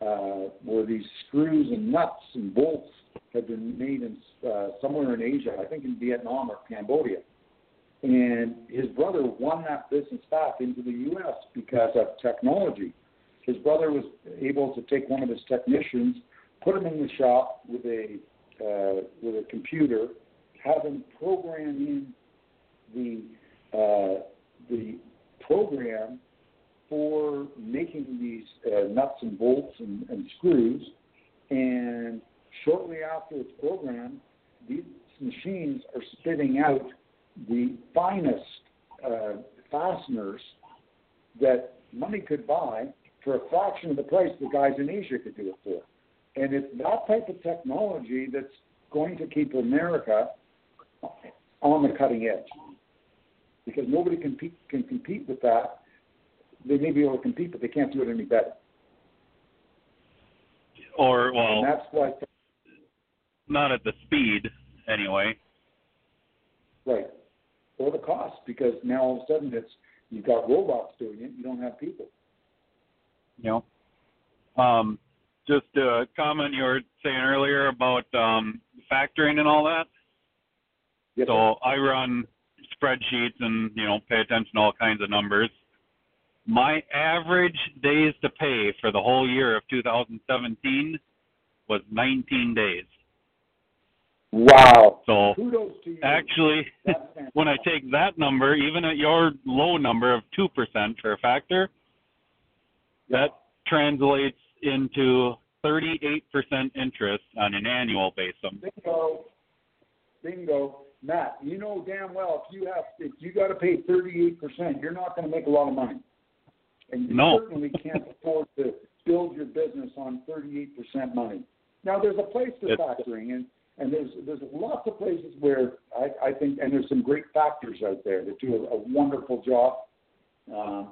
uh, where these screws and nuts and bolts had been made in uh, somewhere in Asia, I think in Vietnam or Cambodia. And his brother won that business back into the U.S. because of technology. His brother was able to take one of his technicians, put him in the shop with a uh, with a computer, have them program in the uh, the program for making these uh, nuts and bolts and, and screws. And shortly after it's programmed, these machines are spitting out the finest uh, fasteners that money could buy for a fraction of the price the guys in Asia could do it for. And it's that type of technology that's going to keep America on the cutting edge. Because nobody can compete, can compete with that. They may be able to compete, but they can't do it any better. Or well, and that's why. Not at the speed, anyway. Right. Or the cost, because now all of a sudden it's you've got robots doing it. You don't have people. You know. Um, just a comment you were saying earlier about um, factoring and all that. Yes, so I run spreadsheets and you know pay attention to all kinds of numbers. My average days to pay for the whole year of 2017 was 19 days. Wow. So Kudos to you. actually, when I take that number, even at your low number of 2% for a factor, that translates into 38% interest on an annual basis. Bingo. Bingo. Matt, you know damn well if you have if you got to pay 38%, you're not going to make a lot of money. And you No. certainly can't <laughs> afford to build your business on 38% money. Now there's a place for factoring and and there's there's lots of places where I, I think and there's some great factors out there that do a, a wonderful job. Um,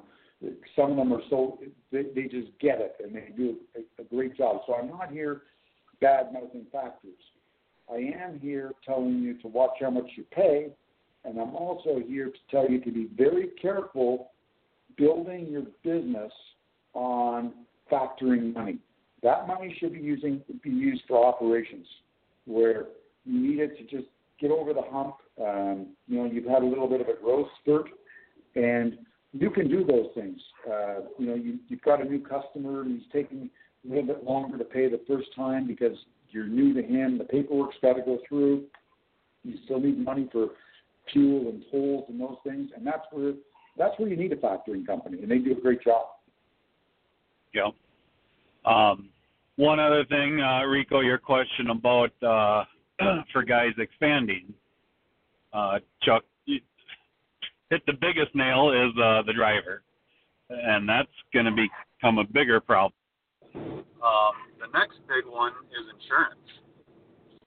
some of them are so they, they just get it and they do a, a great job. So I'm not here bad mouthing factors. I am here telling you to watch how much you pay, and I'm also here to tell you to be very careful building your business on factoring money. That money should be using be used for operations where you need it to just get over the hump. Um, you know, you've had a little bit of a growth spurt, and you can do those things. Uh, you know, you, you've got a new customer and he's taking a little bit longer to pay the first time because you're new to him. The paperwork's got to go through. You still need money for fuel and tolls and those things, and that's where that's where you need a factoring company, and they do a great job. Yeah. Um, one other thing, uh, Rico, your question about uh, <clears throat> for guys expanding. Uh, Chuck, you hit the biggest nail is uh, the driver, and that's going to become a bigger problem. Um, the next big one is insurance.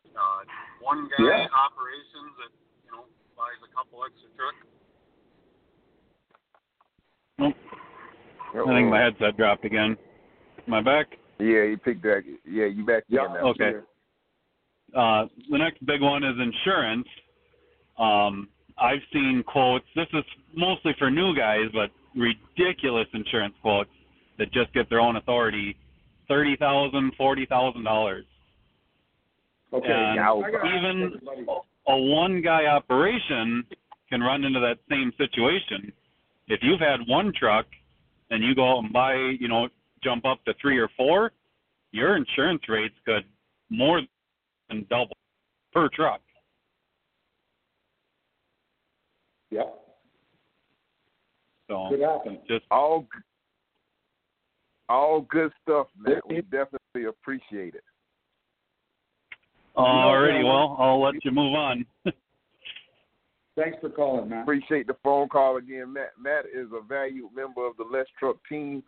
Uh, one guy Yeah. operations that you know buys a couple extra trucks. Nope. I think my headset dropped again. Am I back? Yeah, you picked that. Yeah, you back Yeah, in now. okay. Uh, the next big one is insurance. Um, I've seen quotes. This is mostly for new guys, but ridiculous insurance quotes that just get their own authority, thirty thousand, forty thousand dollars. Okay, And now I gotta ask even everybody- a one guy operation can run into that same situation. If you've had one truck and you go out and buy, you know, jump up to three or four, your insurance rates could more than double per truck. Yep, So could happen. just all all good stuff, man. We definitely appreciate it. alrighty, well, uh, I'll let you move on. <laughs> Thanks for calling, Matt. Appreciate the phone call again, Matt. Matt is a valued member of the Let's Truck team.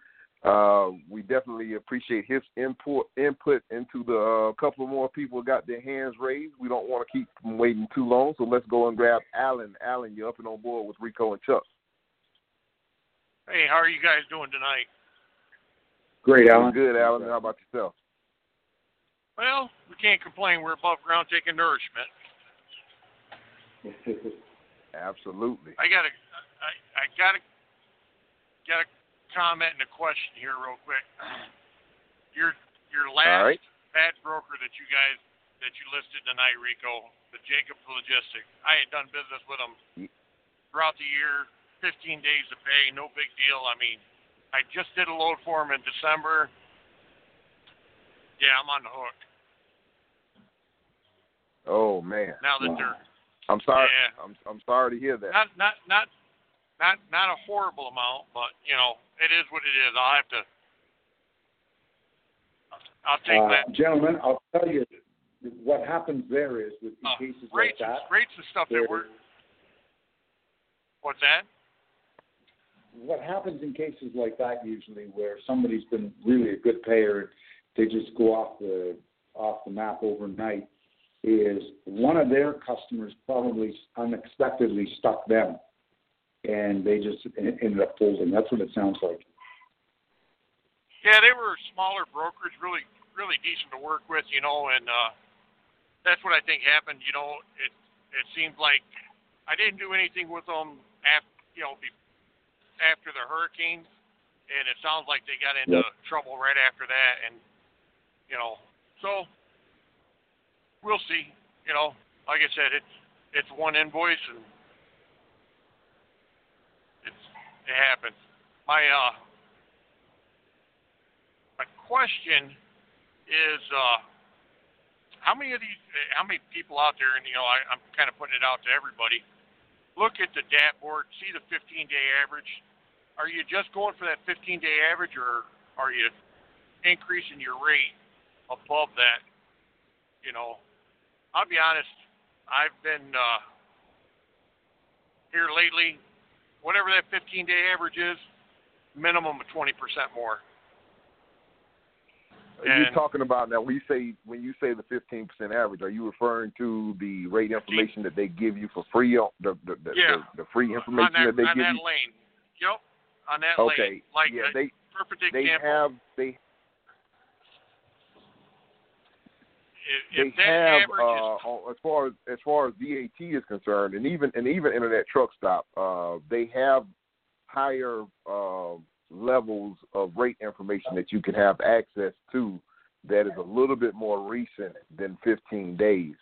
Uh, we definitely appreciate his input input into the uh, couple more people got their hands raised. We don't want to keep them waiting too long, so let's go and grab Alan. Alan, you're up and on board with Rico and Chuck. Hey, how are you guys doing tonight? Great, Alan. Good, Alan. How about yourself? Well, we can't complain. We're above ground taking nourishment. <laughs> Absolutely. I got a, I, I got a, got a comment and a question here, real quick. <clears throat> Your your last right. bad broker that you guys that you listed tonight, Rico, the Jacobs Logistics. I had done business with them throughout the year, 15 days to pay, no big deal. I mean, I just did a load for them in December. Yeah, I'm on the hook. Oh man. Now that Wow. they're I'm sorry. Yeah. I'm I'm sorry to hear that. not not not not not a horrible amount, but you know it is what it is. I'll have to. I'll take Uh, that. gentlemen, I'll tell you what happens there is with Uh, cases like that. rates and stuff that we're. What's that? what happens in cases like that usually where somebody's been really a good payer they just go off the off the map overnight is one of their customers probably unexpectedly stuck them and they just ended up folding that's what it sounds like Yeah, they were smaller brokers, really really decent to work with, you know, and uh, that's what I think happened. You know, it it seemed like I didn't do anything with them after you know after the hurricane, and it sounds like they got into Yep. trouble right after that, and you know, so we'll see. You know, like I said, it's it's one invoice and it's it happens. My uh my question is uh how many of these how many people out there and you know I, I'm kind of putting it out to everybody look at the DAT board see the 15 day average are you just going for that 15 day average or are you increasing your rate above that you know I'll be honest I've been uh here lately whatever that 15 day average is minimum of 20% more You're and- talking about now. When you say when you say the 15 percent average, are you referring to the rate information that they give you for free? The the the, Yeah. the, the free information that, that they give you. on that lane. Yep, on that Okay. lane. Like yeah, they perfect example. they have they if, they if that have uh, is as far as as far as DAT is concerned, and even and even Internet Truck Stop, uh, they have higher uh, levels of rate information that you can have access to that is a little bit more recent than 15 days.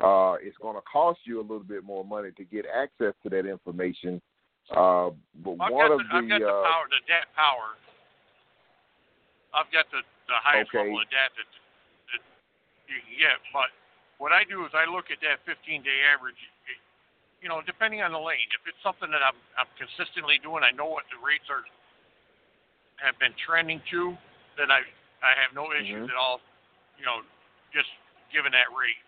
Uh, it's going to cost you a little bit more money to get access to that information. Uh, but I've one of the, I've got the the uh, power, the DAT power. I've got the the highest Okay. level of DAT you can get. But what I do is I look at that 15 day average. You know, depending on the lane. If it's something that I'm I'm consistently doing, I know what the rates are have been trending to, then I I have no issues Mhm. at all. You know, just giving that rate.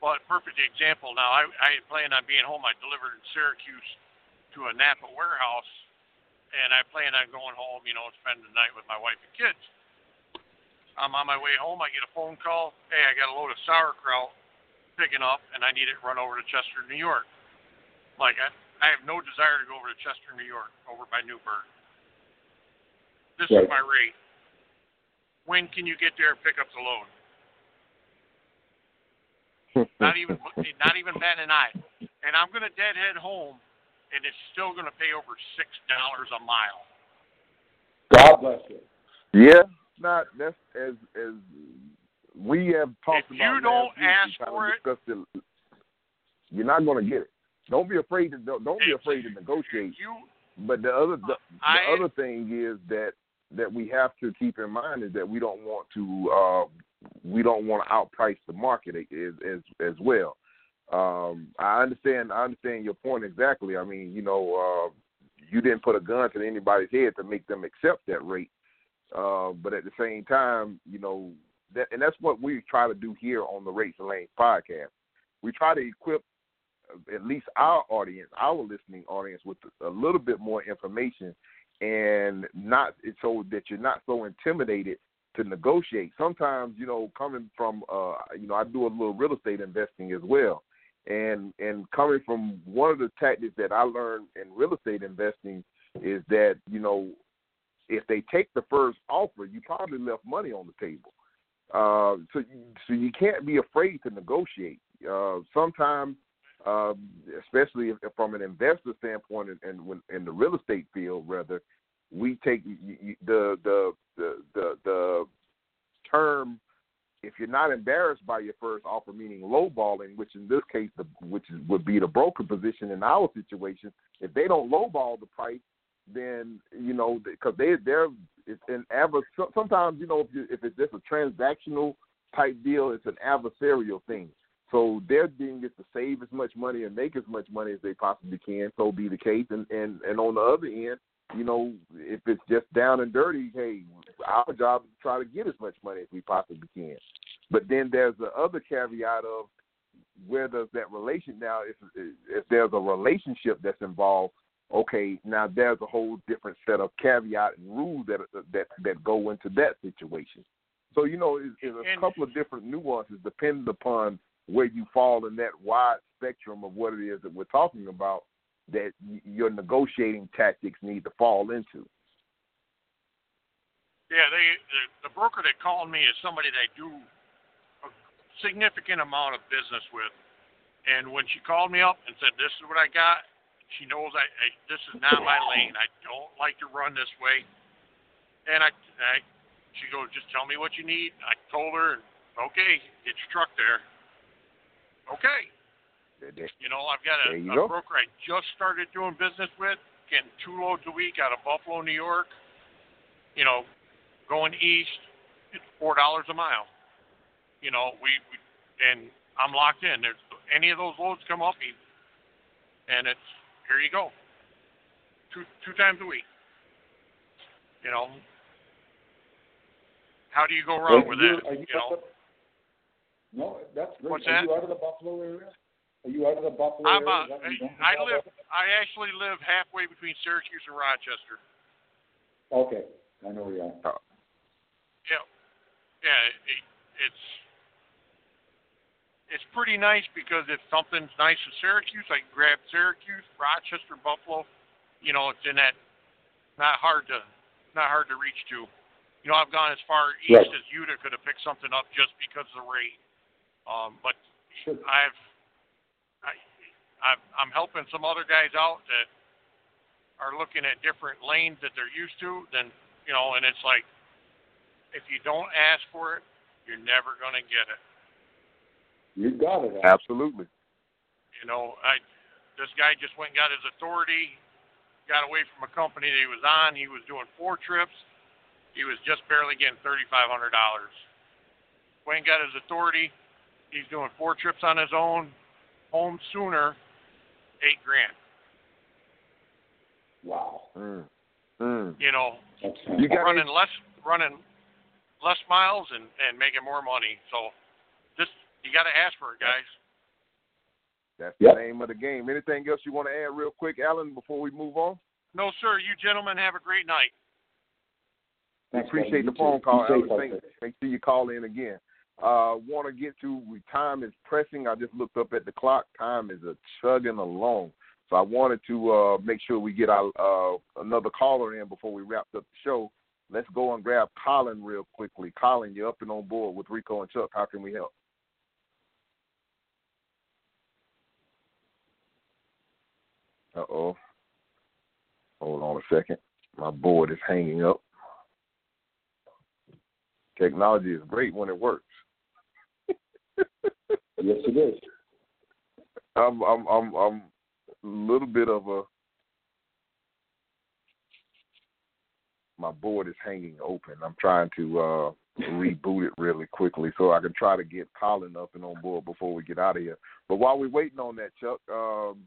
But perfect example. Now I I planned on being home. I delivered in Syracuse to a Napa warehouse, and I plan on going home. You know, spend the night with my wife and kids. I'm on my way home. I get a phone call. Hey, I got a load of sauerkraut picking up, and I need it run over to Chester, New York. Like I, I have no desire to go over to Chester, New York, over by Newburgh. This is my rate. When can you get there and pick up the load? <laughs> Not even, not even bat an eye. And I'm gonna deadhead home, and it's still gonna pay over six dollars a mile. god bless you Yeah, not that's as as we have talked If about. you don't last week, we ask for it-. You're not going to get it. Don't be afraid to don't, don't be afraid to negotiate. You, But the other the, the other thing is that that we have to keep in mind is that we don't want to uh, we don't want to outprice the market as as as well. Um, I understand I understand your point exactly. I mean, you know, uh, you didn't put a gun to anybody's head to make them accept that rate. Uh, but at the same time, you know, that and that's what we try to do here on the Rates and Lanes podcast. We try to equip uh, at least our audience, our listening audience, with a little bit more information, and not so that you're not so intimidated to negotiate. Sometimes, you know, coming from, uh, you know, I do a little real estate investing as well, and and coming from one of the tactics that I learned in real estate investing is that you know, if they take the first offer, you probably left money on the table. Uh, so, so you can't be afraid to negotiate. Uh, sometimes, uh, especially if, from an investor standpoint, and, and when in the real estate field, rather, we take the, the the the the term. If you're not embarrassed by your first offer, meaning lowballing, which in this case, the, which is, would be the broker position in our situation, if they don't lowball the price, then you know because they they're it's an sometimes you know if you, if it's just a transactional type deal, it's an adversarial thing. So their thing is to save as much money and make as much money as they possibly can. So be the case, and and and on the other end, you know, if it's just down and dirty, hey, our job is to try to get as much money as we possibly can. But then there's the other caveat of where does that relation now if if there's a relationship that's involved okay now there's a whole different set of caveat and rules that that that go into that situation so you know it's, it's a couple of different nuances depending upon where you fall in that wide spectrum of what it is that we're talking about that your negotiating tactics need to fall into yeah they the, the broker that called me is somebody that I do a significant amount of business with. And when she called me up and said, "This is what I got," she knows I, I this is not my lane. I don't like to run this way. And I, I, she goes, "Just tell me what you need." I told her, "Okay, get your truck there." Okay. You know, I've got a, a go. broker I just started doing business with, getting two loads a week out of Buffalo, New York. You know, going east, it's four dollars a mile you know, we, we and I'm locked in. There's any of those loads come up, and it's here you go, two two times a week. You know, how do you go wrong with you, that? You, you know, no, that's great. What's are that? you out of the Buffalo area? Are you out of the Buffalo I'm, area? Uh, I live. I actually live halfway between Syracuse and Rochester. Okay, I know where you are. Yeah, yeah. It, it's it's pretty nice because if something's nice in Syracuse, I can grab Syracuse, Rochester, Buffalo. You know, it's in that not hard to not hard to reach to. You know, I've gone as far east right. as Utica could have picked something up just because of the rate. Um, but sure. I've I, I've I'm helping some other guys out that are looking at different lanes that they're used to. Then you know, and it's like if you don't ask for it, you're never gonna get it. You got it. Absolutely. You know, I this guy just went and got his authority, got away from a company that he was on. He was doing four trips. He was just barely getting thirty five hundred dollars. Went and got his authority. He's doing four trips on his own. Home sooner, eight grand. Wow. Mm. Mm. You know, you got running less running less miles and and making more money. So just you got to ask for it, guys. That's yep. the name of the game. Anything else you want to add, real quick, Alan, before we move on? No, sir. You gentlemen have a great night. Thanks, Appreciate the phone too. call, Be Alan. safe make sure you call in again. Uh, want to get to time is pressing. I just looked up at the clock. Time is a chugging along. So I wanted to uh, make sure we get our uh, another caller in before we wrap up the show. Let's go and grab Colin real quickly. Colin, you're up and on board with Rico and Chuck. How can we help? Uh oh. Hold on a second. My board is hanging up. Technology is great when it works. <laughs> yes, it is. I'm I'm I'm I'm a little bit of a my board is hanging open. I'm trying to uh reboot it really quickly so I can try to get Colin up and on board before we get out of here. But while we're waiting on that, Chuck, um,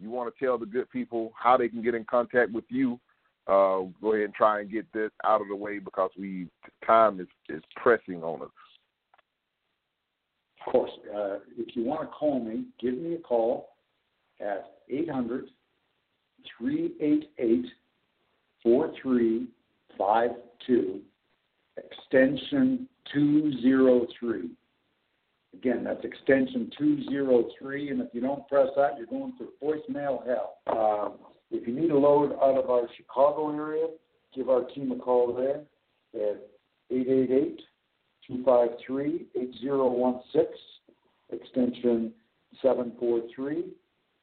you want to tell the good people how they can get in contact with you, uh, go ahead and try and get this out of the way because we time is, is pressing on us. Of course, uh, if you want to call me, give me a call at 800 388 4352, extension 203. Again, that's extension 203, and if you don't press that, you're going to voicemail hell. Um, if you need a load out of our Chicago area, give our team a call there at 888 253 8016, extension 743. If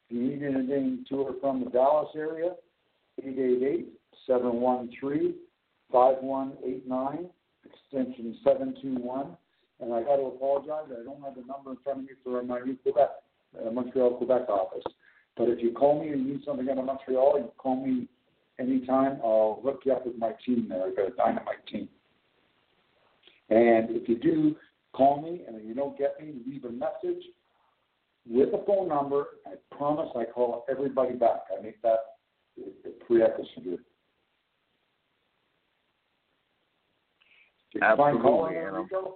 you need anything to or from the Dallas area, 888 713 5189, extension 721. And I got to apologize, I don't have the number in front of me for my new Quebec, uh, Montreal, Quebec office. But if you call me and need something out of Montreal, you call me anytime. I'll hook you up with my team there. I've got a dynamite team. And if you do call me and you don't get me, leave a message. with a phone number. I promise I call everybody back. I make that a prerequisite. Absolutely, and I'm still,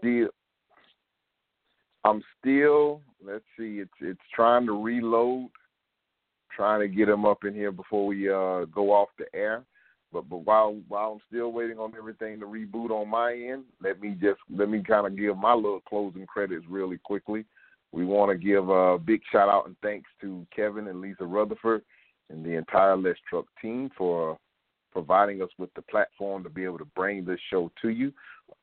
I'm still. Let's see, it's it's trying to reload, trying to get him up in here before we uh go off the air. But but while while I'm still waiting on everything to reboot on my end, let me just let me kind of give my little closing credits really quickly. We want to give a big shout out and thanks to Kevin and Lisa Rutherford and the entire Let's Truck team for providing us with the platform to be able to bring this show to you.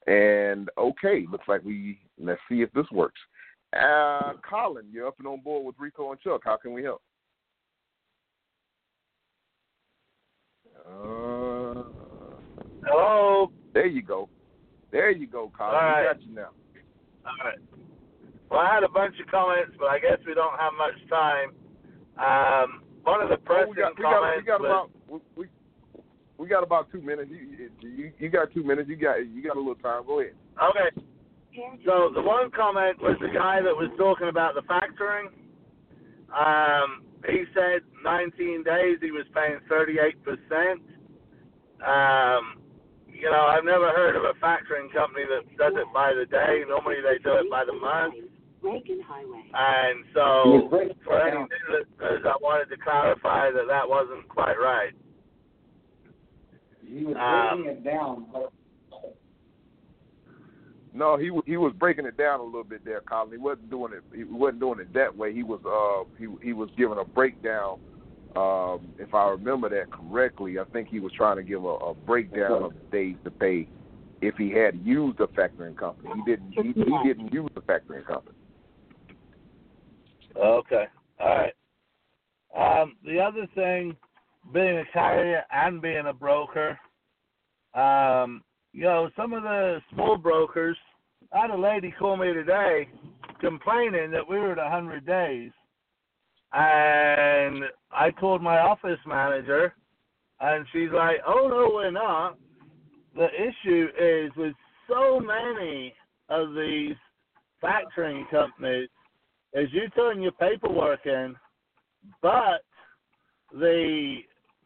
And okay, looks like we let's see if this works. Uh, Colin, you're up and on board with Rico and Chuck. How can we help? Uh, Hello. There you go. There you go, Colin. All right. We got you now. All right. Well, I had a bunch of comments, but I guess we don't have much time. Um, one of the Oh, pressing we got we got we comments got was, about we, we we got about two minutes. You, you you got two minutes. You got you got a little time. Go ahead. okay. So the one comment was the guy that was talking about the factoring. Um, he said 19 days he was paying 38 percent. Um, you know, I've never heard of a factoring company that does it by the day. Normally they do it by the month. Reagan Highway. And so, for it any down. listeners, I wanted to clarify that that wasn't quite right. He was Um, breaking it down, but No, he wa- he was breaking it down a little bit there, Colin. He wasn't doing it. He wasn't doing it that way. He was uh he he was giving a breakdown. Um, if I remember that correctly, I think he was trying to give a, a breakdown of the days to pay if he had used a factoring company. He didn't. He, he didn't use a factoring company. Okay. All right. Um, the other thing, being a carrier and being a broker, um, you know, some of the small brokers, I had a lady call me today complaining that we were at 100 days. And I called my office manager, and she's like, oh, no, we're not. The issue is with so many of these factoring companies, is you turn your paperwork in, but the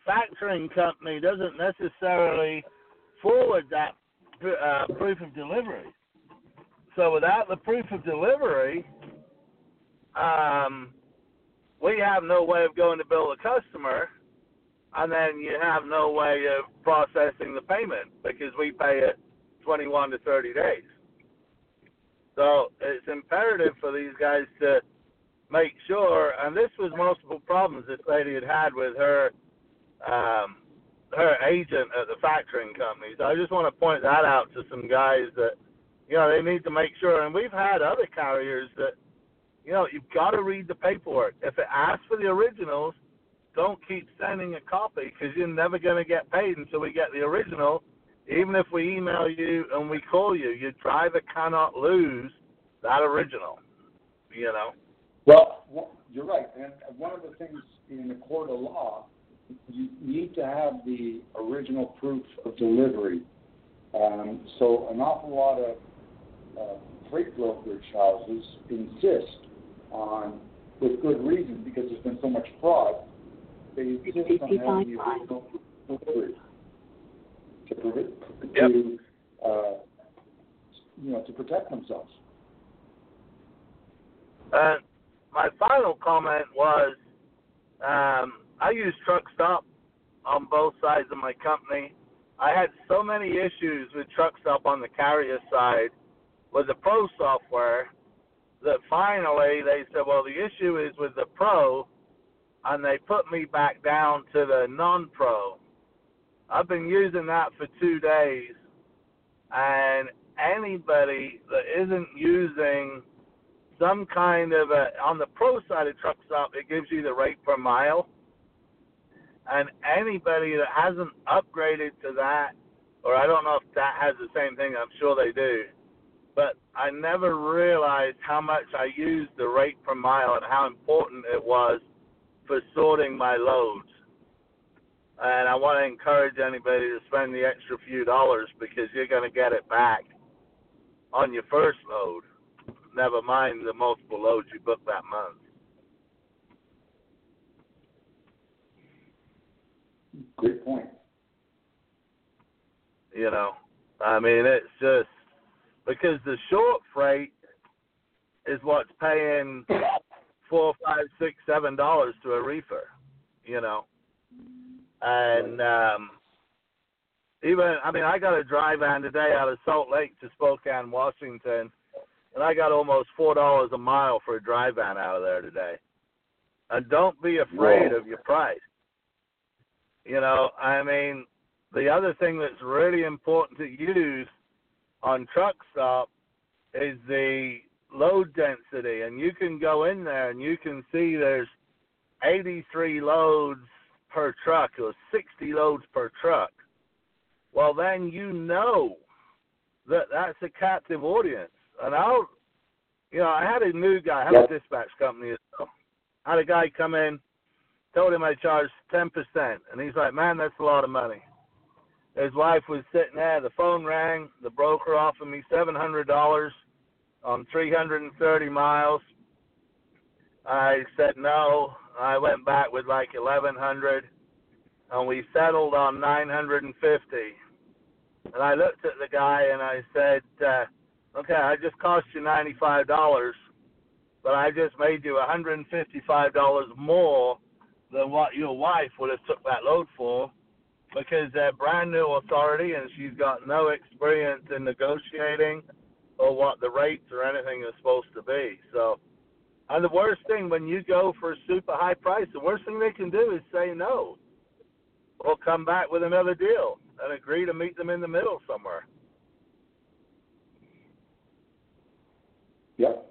factoring company doesn't necessarily forward that uh, proof of delivery. So without the proof of delivery, um, we have no way of going to bill the customer, and then you have no way of processing the payment because we pay it 21 to 30 days. So it's imperative for these guys to make sure, and this was multiple problems this lady had had with her um, her agent at the factoring company. So I just want to point that out to some guys that you know they need to make sure. And we've had other carriers that you know you've got to read the paperwork. If it asks for the originals, don't keep sending a copy because you're never going to get paid until we get the original. Even if we email you and we call you, your driver cannot lose that original. You know. Well, you're right, and one of the things in the court of law, you need to have the original proof of delivery. Um, so an awful lot of uh, freight brokerage houses insist on, with good reason, because there's been so much fraud, they insist on having the original proof of delivery to, prevent- Yep. to uh, you know, to protect themselves. And my final comment was um, I use Truck Stop on both sides of my company. I had so many issues with Truck Stop on the carrier side with the Pro software that finally they said, well, the issue is with the Pro, and they put me back down to the non Pro. I've been using that for two days, and anybody that isn't using some kind of a on the pro side of truck stop it gives you the rate per mile and anybody that hasn't upgraded to that or i don't know if that has the same thing i'm sure they do but i never realized how much i used the rate per mile and how important it was for sorting my loads and i want to encourage anybody to spend the extra few dollars because you're going to get it back on your first load never mind the multiple loads you book that month. Great point. You know, I mean, it's just because the short freight is what's paying four, five, six, seven dollars to a reefer. You know, and um, even I mean, I got a dry van today out of Salt Lake to Spokane, Washington, and I got almost four dollars a mile for a dry van out of there today. And don't be afraid Whoa. of your price. You know, I mean, the other thing that's really important to use on truck stop is the load density, and you can go in there and you can see there's 83 loads per truck or 60 loads per truck. Well, then you know that that's a captive audience. And I'll, you know, I had a new guy, I have a dispatch company. as well. I had a guy come in, told him I charged 10%, and he's like, man, that's a lot of money. His wife was sitting there, the phone rang, the broker offered me $700 on 330 miles. I said no. I went back with like 1100 and we settled on 950. And I looked at the guy and I said, uh, "Okay, I just cost you $95, but I just made you $155 more than what your wife would have took that load for because they're brand new authority and she's got no experience in negotiating or what the rates or anything is supposed to be. So, and the worst thing when you go for a super high price, the worst thing they can do is say no, or come back with another deal and agree to meet them in the middle somewhere. Yep.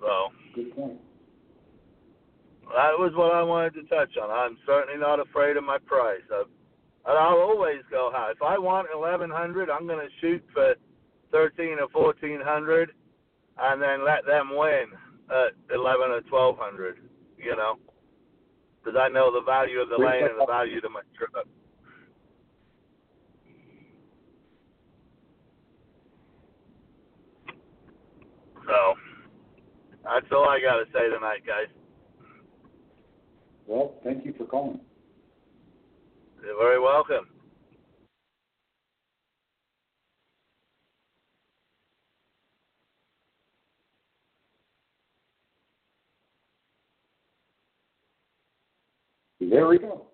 So Good point. That was what I wanted to touch on. I'm certainly not afraid of my price. I've, and I'll always go high. If I want 1100, I'm going to shoot for 13 or 1400, and then let them win at 11 or 1200. You know, because I know the value of the lane and the value of my truck. So that's all I got to say tonight, guys. Well, thank you for calling. You're very welcome. There we go.